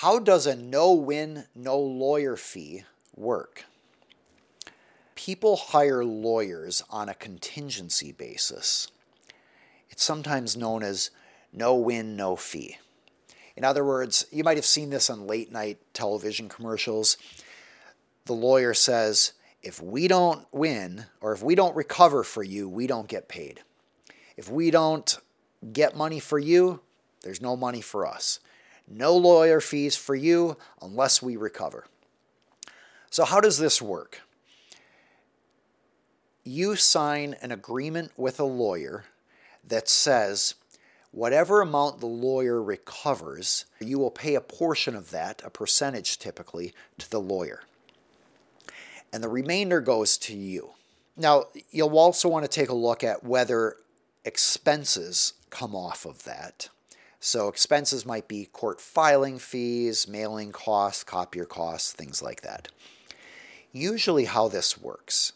How does a no win, no lawyer fee work? People hire lawyers on a contingency basis. It's sometimes known as no win, no fee. In other words, you might have seen this on late night television commercials. The lawyer says, if we don't win or if we don't recover for you, we don't get paid. If we don't get money for you, there's no money for us. No lawyer fees for you unless we recover. So, how does this work? You sign an agreement with a lawyer that says whatever amount the lawyer recovers, you will pay a portion of that, a percentage typically, to the lawyer. And the remainder goes to you. Now, you'll also want to take a look at whether expenses come off of that. So, expenses might be court filing fees, mailing costs, copier costs, things like that. Usually, how this works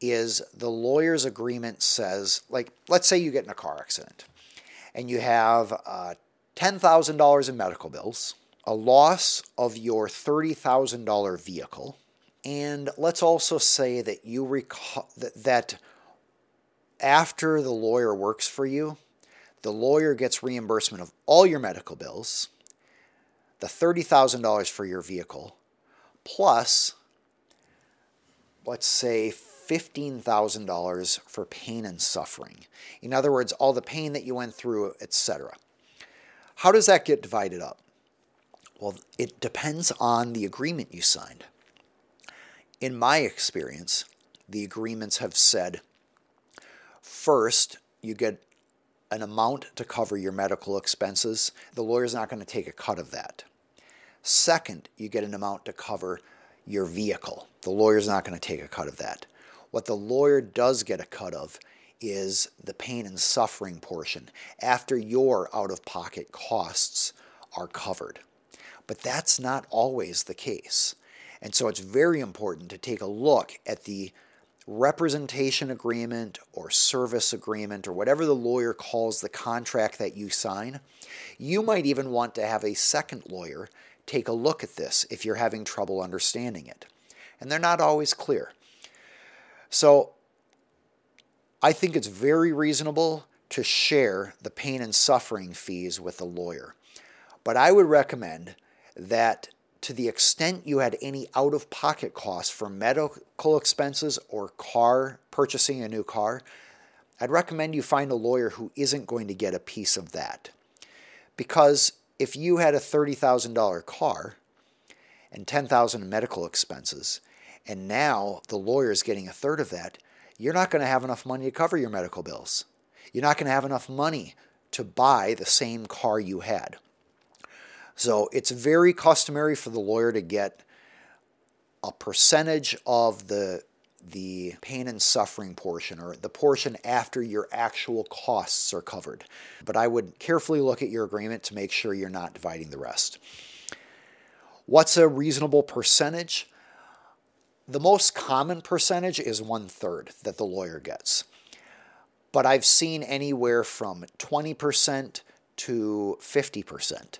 is the lawyer's agreement says, like, let's say you get in a car accident and you have uh, $10,000 in medical bills, a loss of your $30,000 vehicle, and let's also say that you reco- that, that after the lawyer works for you, the lawyer gets reimbursement of all your medical bills, the $30,000 for your vehicle, plus, let's say, $15,000 for pain and suffering. In other words, all the pain that you went through, etc. How does that get divided up? Well, it depends on the agreement you signed. In my experience, the agreements have said first, you get an amount to cover your medical expenses. The lawyer's not going to take a cut of that. Second, you get an amount to cover your vehicle. The lawyer's not going to take a cut of that. What the lawyer does get a cut of is the pain and suffering portion after your out of pocket costs are covered. But that's not always the case. And so it's very important to take a look at the representation agreement or service agreement or whatever the lawyer calls the contract that you sign. You might even want to have a second lawyer take a look at this if you're having trouble understanding it. And they're not always clear. So I think it's very reasonable to share the pain and suffering fees with a lawyer. But I would recommend that to the extent you had any out of pocket costs for medical expenses or car purchasing a new car, I'd recommend you find a lawyer who isn't going to get a piece of that. Because if you had a $30,000 car and 10,000 in medical expenses, and now the lawyer is getting a third of that, you're not going to have enough money to cover your medical bills. You're not going to have enough money to buy the same car you had. So it's very customary for the lawyer to get a percentage of the the pain and suffering portion or the portion after your actual costs are covered. But I would carefully look at your agreement to make sure you're not dividing the rest. What's a reasonable percentage? The most common percentage is one third that the lawyer gets. But I've seen anywhere from 20% to 50%.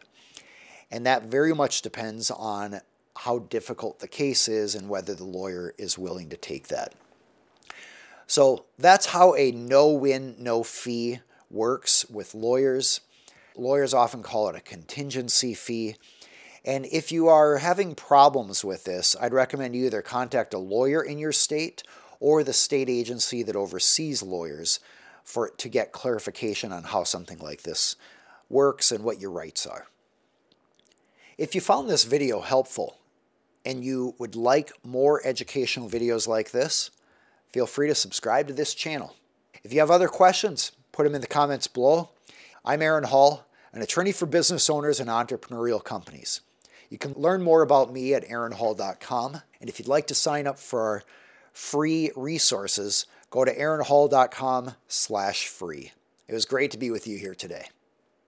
And that very much depends on how difficult the case is and whether the lawyer is willing to take that. So that's how a no win, no fee works with lawyers. Lawyers often call it a contingency fee. And if you are having problems with this, I'd recommend you either contact a lawyer in your state or the state agency that oversees lawyers for to get clarification on how something like this works and what your rights are. If you found this video helpful and you would like more educational videos like this, feel free to subscribe to this channel. If you have other questions, put them in the comments below. I'm Aaron Hall, an attorney for business owners and entrepreneurial companies. You can learn more about me at aaronhall.com. And if you'd like to sign up for our free resources, go to aaronhall.com slash free. It was great to be with you here today.